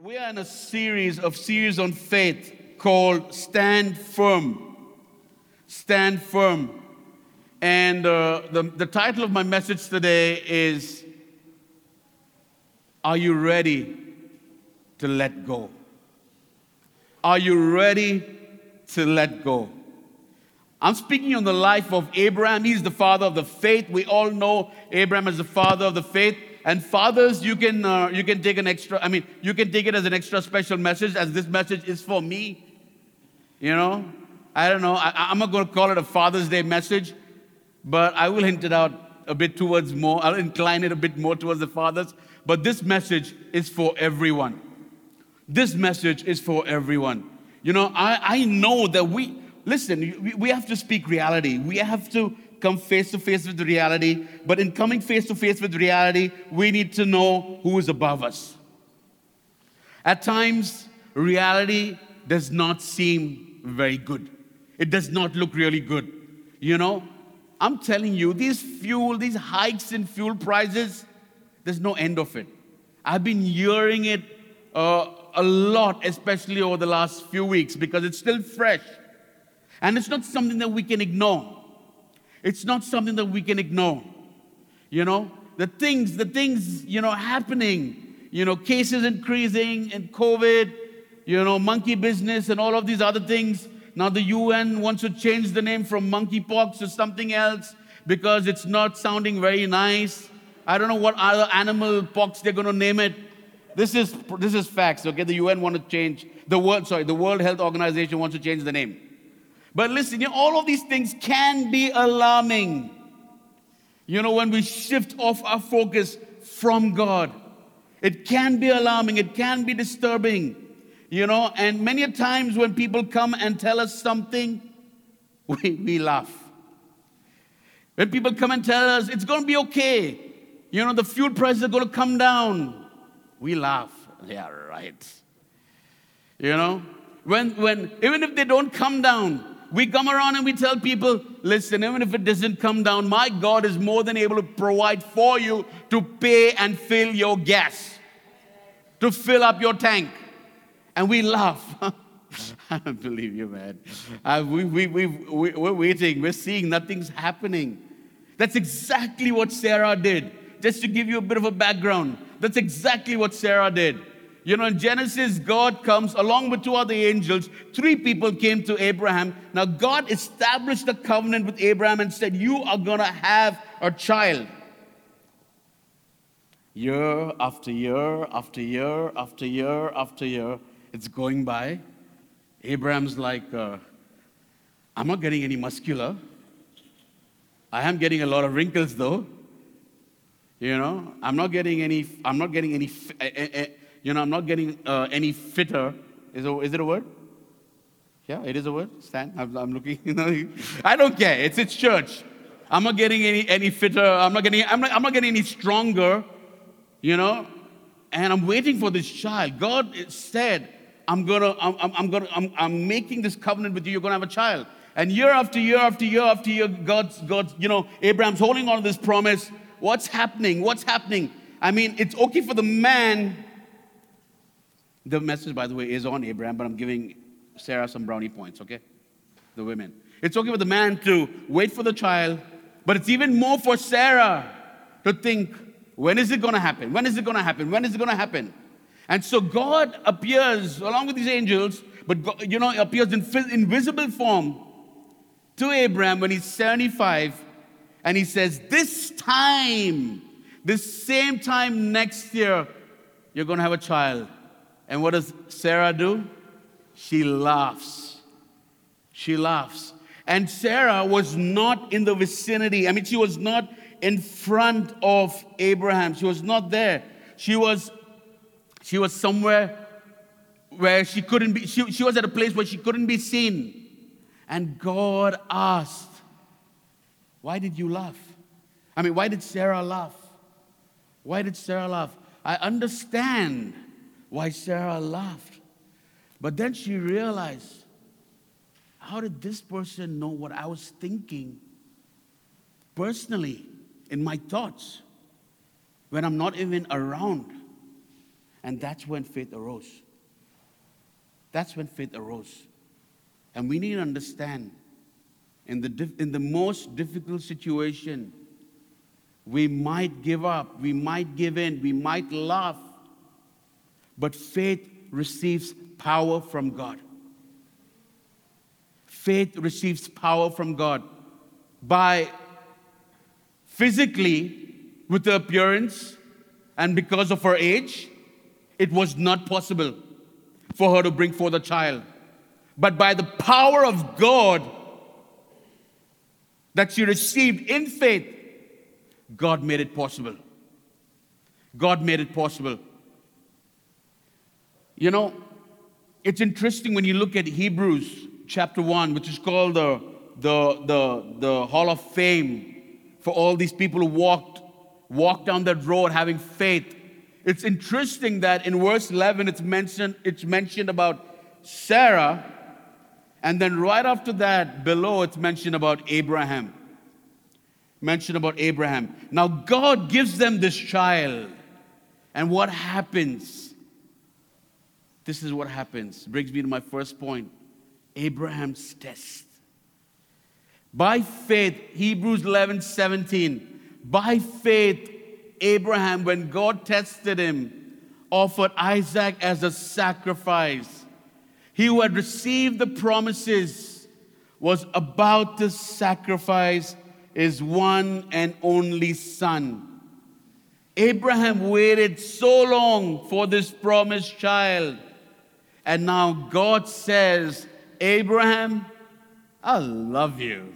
We are in a series of series on faith called Stand Firm. Stand Firm. And uh, the, the title of my message today is Are you ready to let go? Are you ready to let go? I'm speaking on the life of Abraham. He's the father of the faith. We all know Abraham is the father of the faith. And fathers, you can, uh, you can take an extra, I mean, you can take it as an extra special message, as this message is for me. You know, I don't know. I, am not going to call it a Father's Day message, but I will hint it out a bit towards more. I'll incline it a bit more towards the fathers. But this message is for everyone. This message is for everyone. You know, I, I know that we, listen, we, have to speak reality. We have to come face to face with reality. But in coming face to face with reality, we need to know who is above us. At times, reality does not seem very good. It does not look really good. You know, I'm telling you, these fuel, these hikes in fuel prices, there's no end of it. I've been hearing it uh, a lot, especially over the last few weeks, because it's still fresh. And it's not something that we can ignore. It's not something that we can ignore. You know, the things, the things, you know, happening, you know, cases increasing and COVID, you know, monkey business and all of these other things. Now the UN wants to change the name from monkeypox to something else because it's not sounding very nice. I don't know what other animal pox they're going to name it. This is this is facts. Okay, the UN want to change the world. Sorry, the World Health Organization wants to change the name. But listen, you know, all of these things can be alarming. You know, when we shift off our focus from God, it can be alarming, it can be disturbing. You know, and many times when people come and tell us something, we, we laugh. When people come and tell us it's going to be okay, you know, the fuel prices are going to come down, we laugh. Yeah, right. You know, when, when, even if they don't come down, we come around and we tell people, listen, even if it doesn't come down, my God is more than able to provide for you to pay and fill your gas, to fill up your tank. And we laugh. I don't believe you, man. Uh, we, we, we, we, we're waiting, we're seeing nothing's happening. That's exactly what Sarah did. Just to give you a bit of a background, that's exactly what Sarah did. You know, in Genesis, God comes along with two other angels. Three people came to Abraham. Now, God established a covenant with Abraham and said, You are going to have a child. Year after year after year after year after year, it's going by. Abraham's like, uh, I'm not getting any muscular. I am getting a lot of wrinkles though. You know, I'm not getting any, I'm not getting any, eh, eh, eh, you know, I'm not getting uh, any fitter. Is, a, is it a word? Yeah, it is a word. Stan, I'm, I'm looking. You know, I don't care. It's its church. I'm not getting any, any fitter. I'm not getting. I'm not, I'm not getting any stronger. You know, and I'm waiting for this child. God said, "I'm gonna. I'm, I'm gonna. I'm, I'm making this covenant with you. You're gonna have a child." And year after year after year after year, God's, God's, you know, Abraham's holding on to this promise. What's happening? What's happening? I mean, it's okay for the man the message, by the way, is on Abraham, but I'm giving Sarah some brownie points, okay? The women. It's okay for the man to wait for the child, but it's even more for Sarah to think, when is it going to happen? When is it going to happen? When is it going to happen? And so God appears along with these angels, but God, you know, appears in invisible form to Abraham when he's 75, and he says, This time, this same time next year, you're going to have a child. And what does Sarah do? She laughs. She laughs. And Sarah was not in the vicinity. I mean, she was not in front of Abraham. She was not there. She was she was somewhere where she couldn't be she, she was at a place where she couldn't be seen. And God asked, "Why did you laugh?" I mean, why did Sarah laugh? Why did Sarah laugh? I understand why Sarah laughed. But then she realized how did this person know what I was thinking personally in my thoughts when I'm not even around? And that's when faith arose. That's when faith arose. And we need to understand in the, in the most difficult situation, we might give up, we might give in, we might laugh, but faith receives power from God. Faith receives power from God by physically, with the appearance, and because of her age, it was not possible for her to bring forth a child. But by the power of God that she received in faith, God made it possible. God made it possible. You know, it's interesting when you look at Hebrews chapter 1, which is called the, the, the, the Hall of Fame for all these people who walked, walked down that road having faith it's interesting that in verse 11 it's mentioned, it's mentioned about Sarah, and then right after that, below, it's mentioned about Abraham. Mentioned about Abraham. Now, God gives them this child. And what happens? This is what happens. Brings me to my first point Abraham's test. By faith, Hebrews 11 17. By faith, Abraham, when God tested him, offered Isaac as a sacrifice. He who had received the promises was about to sacrifice his one and only son. Abraham waited so long for this promised child. And now God says, Abraham, I love you.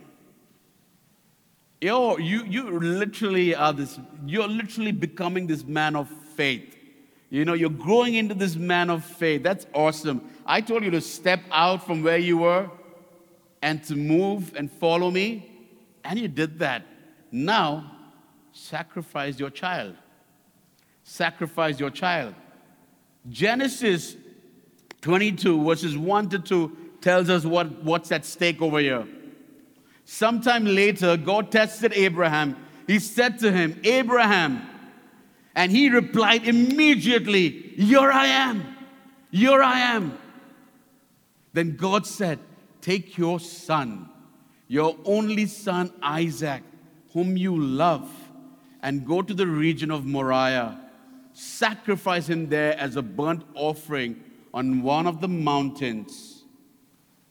You're, you, you literally are this, you're literally becoming this man of faith. You know, you're growing into this man of faith. That's awesome. I told you to step out from where you were and to move and follow me, and you did that. Now, sacrifice your child. Sacrifice your child. Genesis 22, verses 1 to 2, tells us what, what's at stake over here. Sometime later, God tested Abraham. He said to him, Abraham, and he replied immediately, Here I am, here I am. Then God said, Take your son, your only son Isaac, whom you love, and go to the region of Moriah. Sacrifice him there as a burnt offering on one of the mountains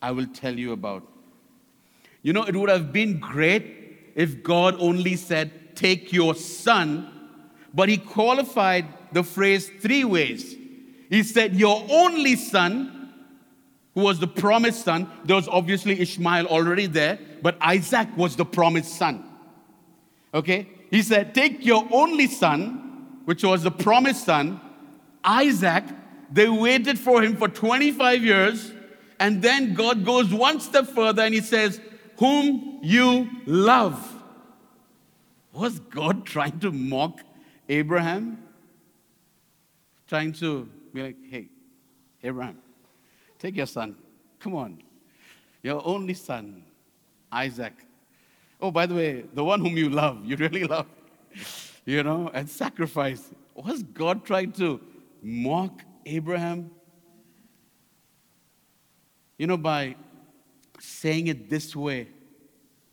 I will tell you about. You know, it would have been great if God only said, Take your son, but he qualified the phrase three ways. He said, Your only son, who was the promised son. There was obviously Ishmael already there, but Isaac was the promised son. Okay? He said, Take your only son, which was the promised son, Isaac. They waited for him for 25 years, and then God goes one step further and he says, whom you love. Was God trying to mock Abraham? Trying to be like, hey, Abraham, take your son. Come on. Your only son, Isaac. Oh, by the way, the one whom you love, you really love, you know, and sacrifice. Was God trying to mock Abraham? You know, by saying it this way,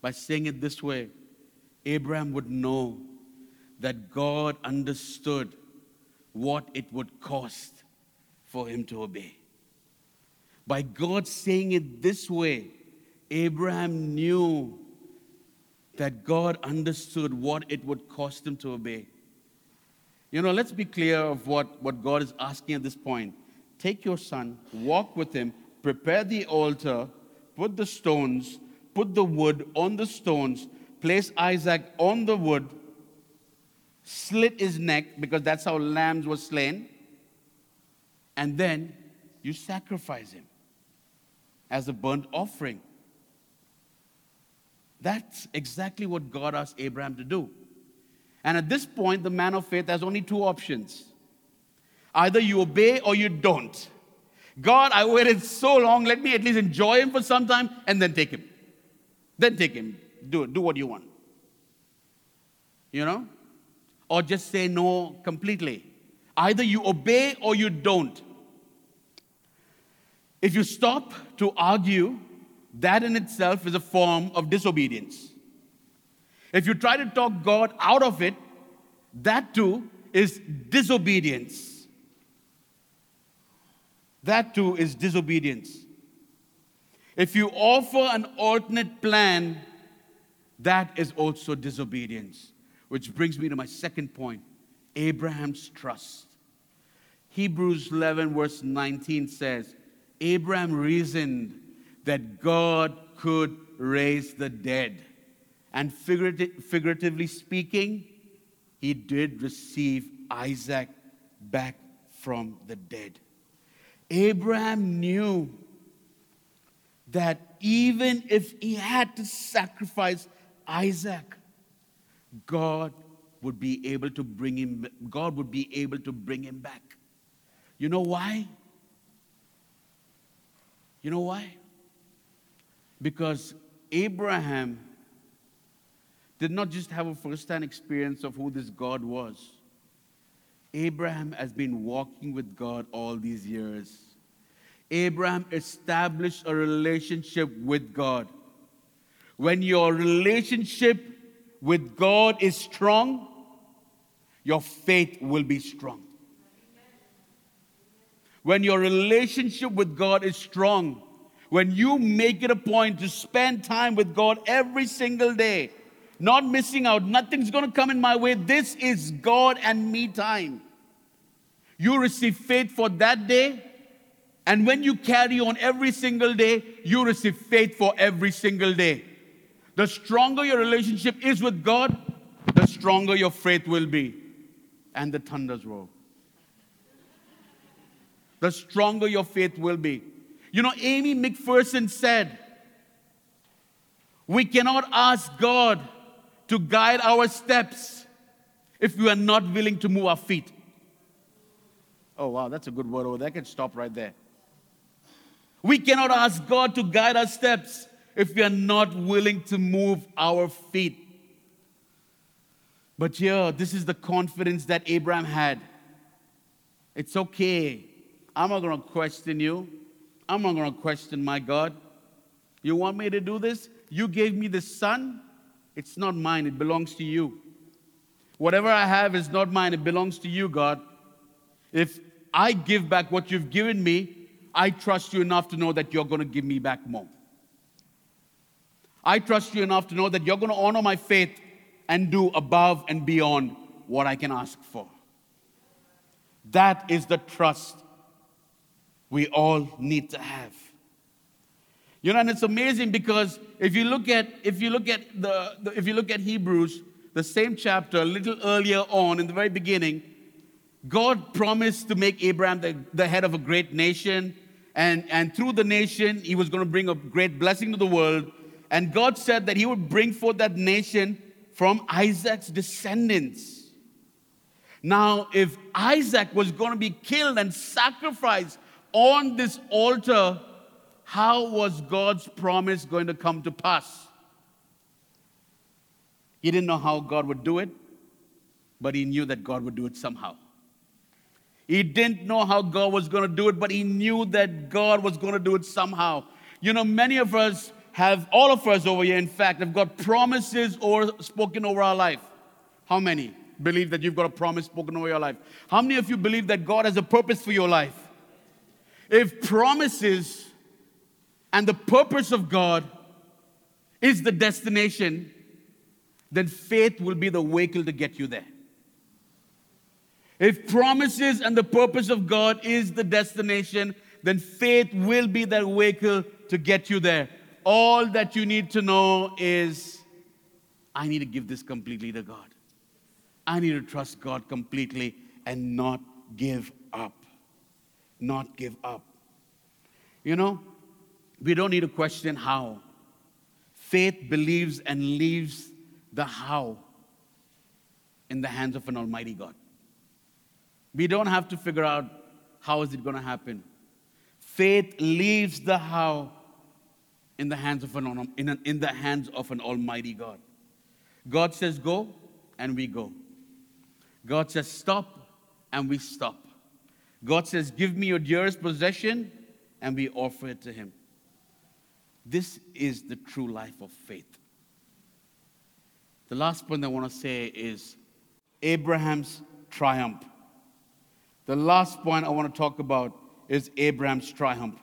by saying it this way, Abraham would know that God understood what it would cost for him to obey. By God saying it this way, Abraham knew that God understood what it would cost him to obey. You know, let's be clear of what, what God is asking at this point. Take your son, walk with him, prepare the altar, put the stones, put the wood on the stones, place Isaac on the wood, slit his neck because that's how lambs were slain, and then you sacrifice him as a burnt offering. That's exactly what God asked Abraham to do. And at this point, the man of faith has only two options either you obey or you don't. God, I waited so long. Let me at least enjoy him for some time and then take him. Then take him. Do, it. do what you want. You know? Or just say no completely. Either you obey or you don't. If you stop to argue, that in itself is a form of disobedience. If you try to talk God out of it, that too is disobedience. That too is disobedience. If you offer an alternate plan, that is also disobedience. Which brings me to my second point Abraham's trust. Hebrews 11, verse 19 says, Abraham reasoned that God could raise the dead. And figuratively speaking, he did receive Isaac back from the dead. Abraham knew that even if he had to sacrifice Isaac, God would be able to bring him God would be able to bring him back. You know why? You know why? Because Abraham did not just have a first hand experience of who this God was. Abraham has been walking with God all these years. Abraham established a relationship with God. When your relationship with God is strong, your faith will be strong. When your relationship with God is strong, when you make it a point to spend time with God every single day, not missing out, nothing's going to come in my way. This is God and me time. You receive faith for that day, and when you carry on every single day, you receive faith for every single day. The stronger your relationship is with God, the stronger your faith will be. And the thunders roll. The stronger your faith will be. You know, Amy McPherson said, We cannot ask God to guide our steps if we are not willing to move our feet. Oh, wow, that's a good word over there. I can stop right there. We cannot ask God to guide our steps if we are not willing to move our feet. But here, this is the confidence that Abraham had. It's okay. I'm not going to question you. I'm not going to question my God. You want me to do this? You gave me the son. It's not mine, it belongs to you. Whatever I have is not mine, it belongs to you, God. If I give back what you've given me, I trust you enough to know that you're going to give me back more. I trust you enough to know that you're going to honor my faith and do above and beyond what I can ask for. That is the trust we all need to have. You know, and it's amazing because if you look at if you look at the, the, if you look at Hebrews, the same chapter, a little earlier on in the very beginning, God promised to make Abraham the, the head of a great nation, and, and through the nation, he was going to bring a great blessing to the world. And God said that he would bring forth that nation from Isaac's descendants. Now, if Isaac was going to be killed and sacrificed on this altar, how was God's promise going to come to pass? He didn't know how God would do it, but he knew that God would do it somehow. He didn't know how God was going to do it, but he knew that God was going to do it somehow. You know, many of us have, all of us over here, in fact, have got promises or spoken over our life. How many believe that you've got a promise spoken over your life? How many of you believe that God has a purpose for your life? If promises and the purpose of God is the destination, then faith will be the vehicle to get you there. If promises and the purpose of God is the destination, then faith will be that vehicle to get you there. All that you need to know is I need to give this completely to God. I need to trust God completely and not give up. Not give up. You know, we don't need to question how. Faith believes and leaves the how in the hands of an almighty God. We don't have to figure out how is it going to happen. Faith leaves the how in the hands of an, in, an, in the hands of an almighty God. God says go and we go. God says stop and we stop. God says, Give me your dearest possession, and we offer it to Him. This is the true life of faith. The last point I want to say is Abraham's triumph. The last point I want to talk about is Abraham's triumph.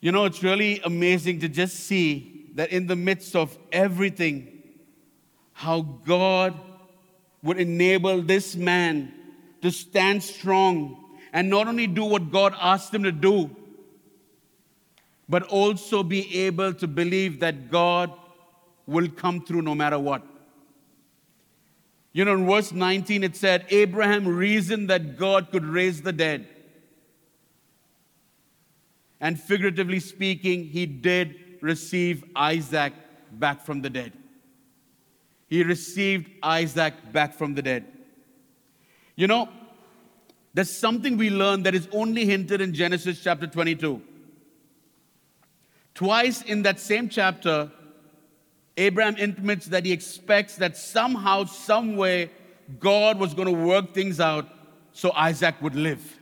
You know, it's really amazing to just see that in the midst of everything, how God would enable this man to stand strong and not only do what God asked him to do, but also be able to believe that God will come through no matter what. You know, in verse 19, it said, Abraham reasoned that God could raise the dead. And figuratively speaking, he did receive Isaac back from the dead. He received Isaac back from the dead. You know, there's something we learn that is only hinted in Genesis chapter 22. Twice in that same chapter, Abraham intimates that he expects that somehow, some way, God was going to work things out so Isaac would live.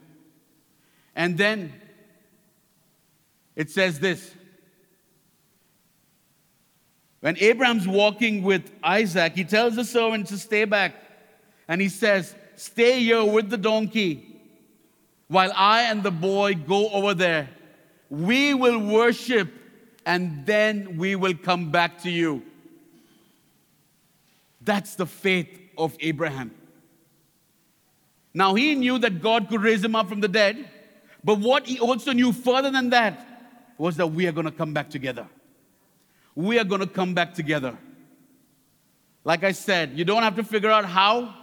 And then it says this when Abraham's walking with Isaac, he tells the servant to stay back. And he says, Stay here with the donkey while I and the boy go over there. We will worship and then we will come back to you. That's the faith of Abraham. Now, he knew that God could raise him up from the dead, but what he also knew further than that was that we are going to come back together. We are going to come back together. Like I said, you don't have to figure out how.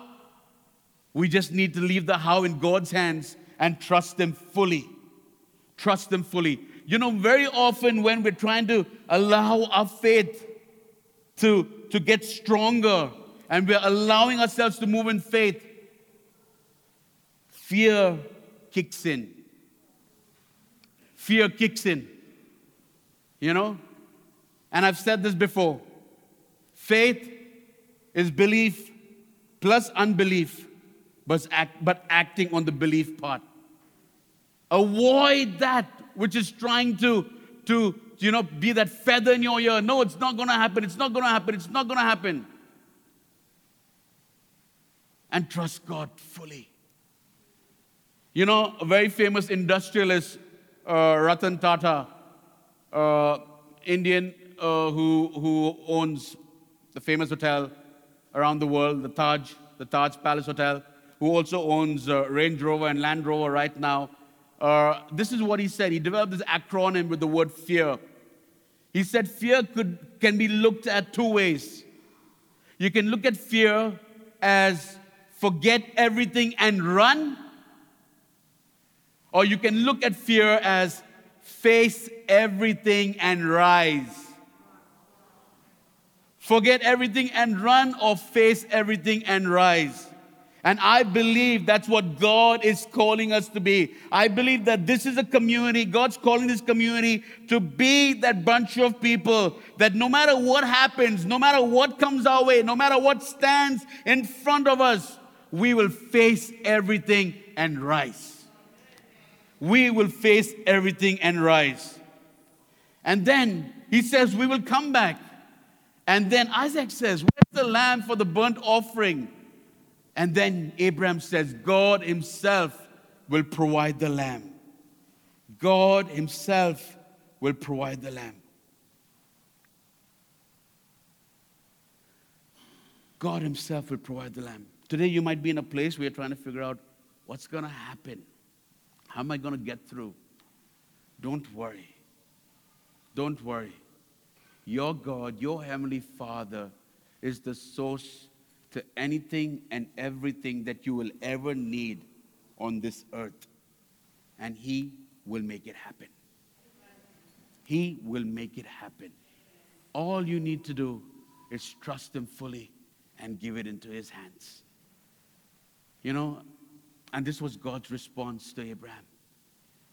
We just need to leave the how in God's hands and trust Him fully. Trust Him fully. You know, very often when we're trying to allow our faith to, to get stronger and we're allowing ourselves to move in faith, fear kicks in. Fear kicks in. You know? And I've said this before faith is belief plus unbelief, but, act, but acting on the belief part. Avoid that which is trying to, to you know, be that feather in your ear. No, it's not going to happen. It's not going to happen. It's not going to happen. And trust God fully. You know, a very famous industrialist, uh, Ratan Tata, uh, Indian uh, who, who owns the famous hotel around the world, the Taj, the Taj Palace Hotel, who also owns uh, Range Rover and Land Rover right now. Uh, this is what he said. He developed this acronym with the word fear. He said fear could, can be looked at two ways. You can look at fear as forget everything and run, or you can look at fear as face everything and rise. Forget everything and run, or face everything and rise. And I believe that's what God is calling us to be. I believe that this is a community, God's calling this community to be that bunch of people that no matter what happens, no matter what comes our way, no matter what stands in front of us, we will face everything and rise. We will face everything and rise. And then he says, We will come back. And then Isaac says, Where's the lamb for the burnt offering? And then Abraham says, God Himself will provide the lamb. God Himself will provide the lamb. God Himself will provide the lamb. Today, you might be in a place where you're trying to figure out what's going to happen. How am I going to get through? Don't worry. Don't worry. Your God, your Heavenly Father, is the source to anything and everything that you will ever need on this earth. And He will make it happen. He will make it happen. All you need to do is trust Him fully and give it into His hands. You know, and this was God's response to Abraham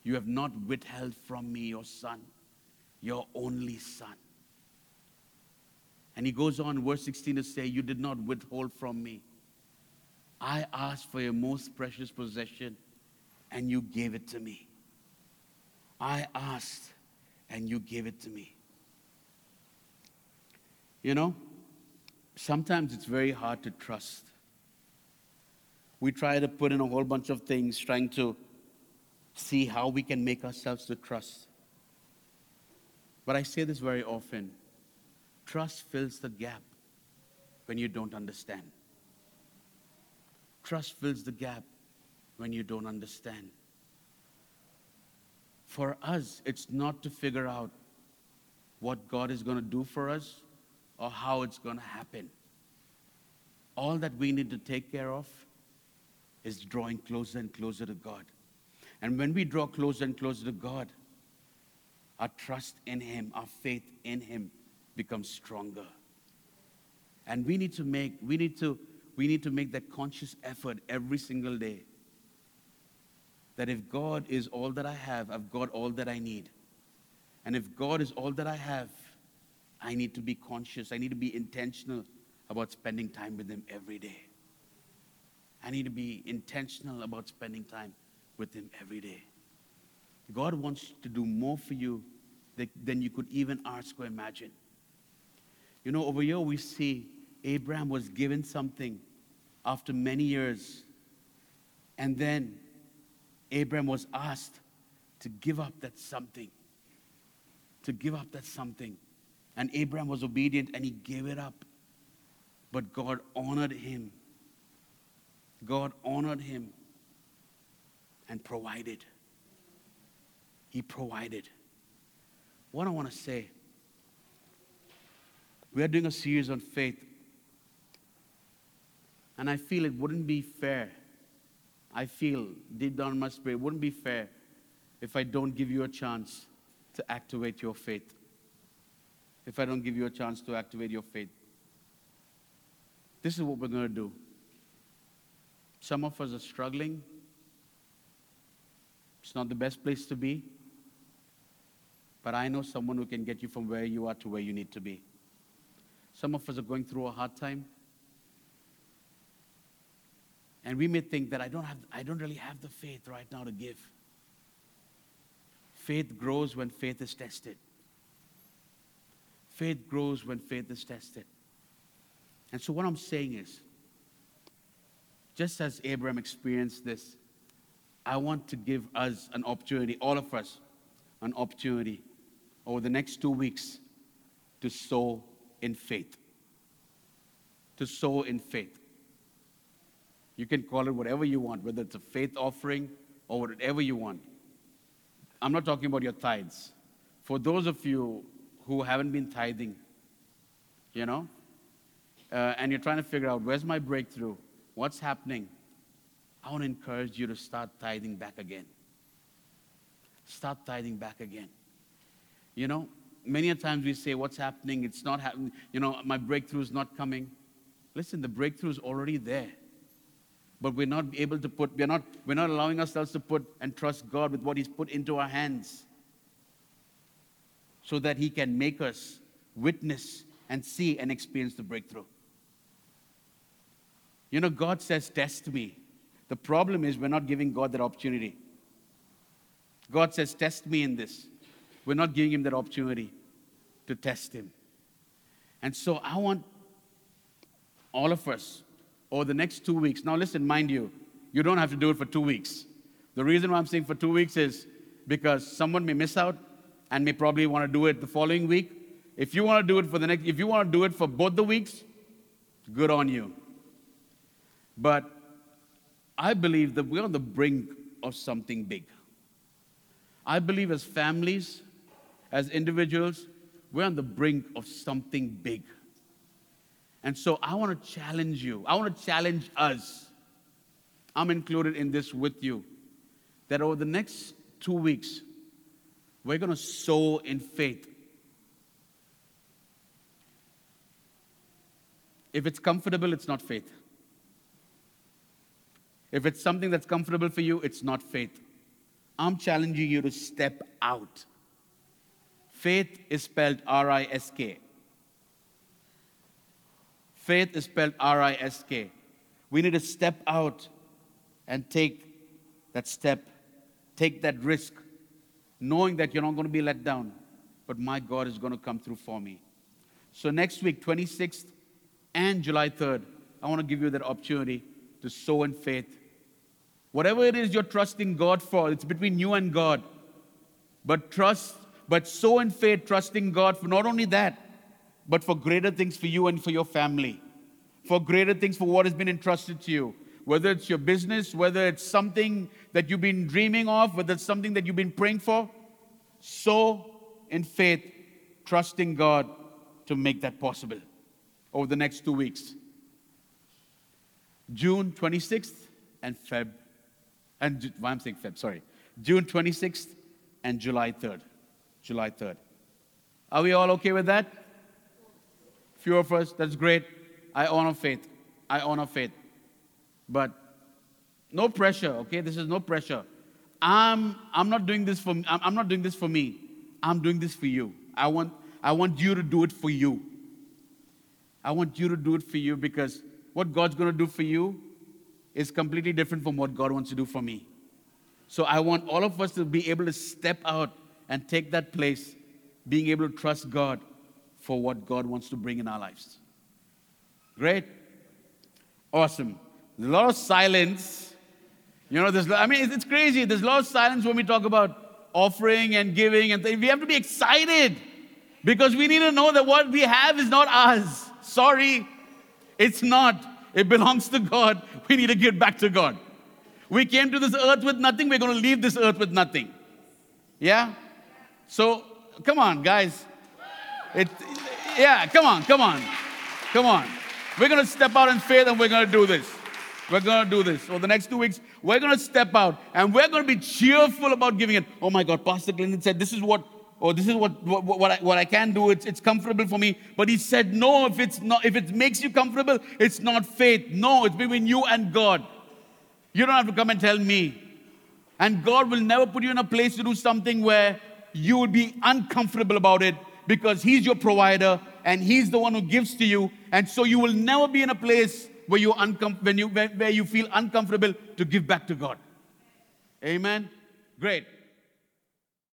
You have not withheld from me your son, your only son. And he goes on, verse 16, to say, You did not withhold from me I asked for your most precious possession, and you gave it to me. I asked, and you gave it to me. You know, sometimes it's very hard to trust. We try to put in a whole bunch of things trying to see how we can make ourselves to trust. But I say this very often trust fills the gap when you don't understand. Trust fills the gap when you don't understand. For us, it's not to figure out what God is going to do for us or how it's going to happen. All that we need to take care of is drawing closer and closer to God. And when we draw closer and closer to God, our trust in Him, our faith in Him becomes stronger. And we need to make, we need to, we need to make that conscious effort every single day. That if God is all that I have, I've got all that I need. And if God is all that I have, I need to be conscious. I need to be intentional about spending time with Him every day. I need to be intentional about spending time with Him every day. God wants to do more for you than you could even ask or imagine. You know, over here we see Abraham was given something after many years. And then Abraham was asked to give up that something. To give up that something. And Abraham was obedient and he gave it up. But God honored him. God honored him and provided. He provided. What I want to say, we are doing a series on faith. And I feel it wouldn't be fair. I feel deep down in my spirit, it wouldn't be fair if I don't give you a chance to activate your faith. If I don't give you a chance to activate your faith. This is what we're going to do. Some of us are struggling. It's not the best place to be. But I know someone who can get you from where you are to where you need to be. Some of us are going through a hard time. And we may think that I don't, have, I don't really have the faith right now to give. Faith grows when faith is tested. Faith grows when faith is tested. And so, what I'm saying is, just as Abraham experienced this, I want to give us an opportunity, all of us, an opportunity over the next two weeks to sow in faith. To sow in faith. You can call it whatever you want, whether it's a faith offering or whatever you want. I'm not talking about your tithes. For those of you who haven't been tithing, you know, uh, and you're trying to figure out where's my breakthrough, what's happening, I want to encourage you to start tithing back again. Start tithing back again. You know, many a times we say, What's happening? It's not happening. You know, my breakthrough is not coming. Listen, the breakthrough is already there but we're not able to put, we're not, we're not allowing ourselves to put and trust God with what He's put into our hands so that He can make us witness and see and experience the breakthrough. You know, God says, Test me. The problem is we're not giving God that opportunity. God says, Test me in this. We're not giving Him that opportunity to test Him. And so I want all of us over the next two weeks. Now, listen, mind you, you don't have to do it for two weeks. The reason why I'm saying for two weeks is because someone may miss out and may probably want to do it the following week. If you want to do it for the next, if you want to do it for both the weeks, good on you. But I believe that we're on the brink of something big. I believe as families, as individuals, we're on the brink of something big. And so I want to challenge you. I want to challenge us. I'm included in this with you. That over the next two weeks, we're going to sow in faith. If it's comfortable, it's not faith. If it's something that's comfortable for you, it's not faith. I'm challenging you to step out. Faith is spelled R I S K. Faith is spelled R I S K. We need to step out and take that step, take that risk, knowing that you're not going to be let down, but my God is going to come through for me. So, next week, 26th and July 3rd, I want to give you that opportunity to sow in faith. Whatever it is you're trusting God for, it's between you and God. But trust, but sow in faith, trusting God for not only that, but for greater things for you and for your family, for greater things for what has been entrusted to you. Whether it's your business, whether it's something that you've been dreaming of, whether it's something that you've been praying for, sow in faith, trusting God to make that possible over the next two weeks. June 26th and Feb, and why I'm saying Feb, sorry, June 26th and July 3rd. July 3rd. Are we all okay with that? Few of us, that's great. I honor faith. I honor faith. But no pressure, okay? This is no pressure. I'm, I'm not doing this for I'm, not doing this for me. I'm doing this for you. I want, I want you to do it for you. I want you to do it for you because what God's going to do for you is completely different from what God wants to do for me. So I want all of us to be able to step out and take that place, being able to trust God for what God wants to bring in our lives. Great. Awesome. There's a lot of silence. You know, there's, I mean, it's crazy. There's a lot of silence when we talk about offering and giving, and th- we have to be excited because we need to know that what we have is not ours. Sorry, it's not. It belongs to God. We need to give back to God. We came to this earth with nothing. We're going to leave this earth with nothing. Yeah? So, come on, guys. It, yeah, come on, come on. Come on. We're going to step out in faith and we're going to do this. We're going to do this. For the next two weeks, we're going to step out and we're going to be cheerful about giving it. Oh my God, Pastor Clinton said, This is what oh this is what, what, what, I, what I can do, it's, it's comfortable for me. But he said, no, if, it's not, if it makes you comfortable, it's not faith. No, it's between you and God. You don't have to come and tell me. And God will never put you in a place to do something where you would be uncomfortable about it because He's your provider and He's the one who gives to you. And so you will never be in a place where, you uncom- when you, where you feel uncomfortable to give back to God. Amen? Great.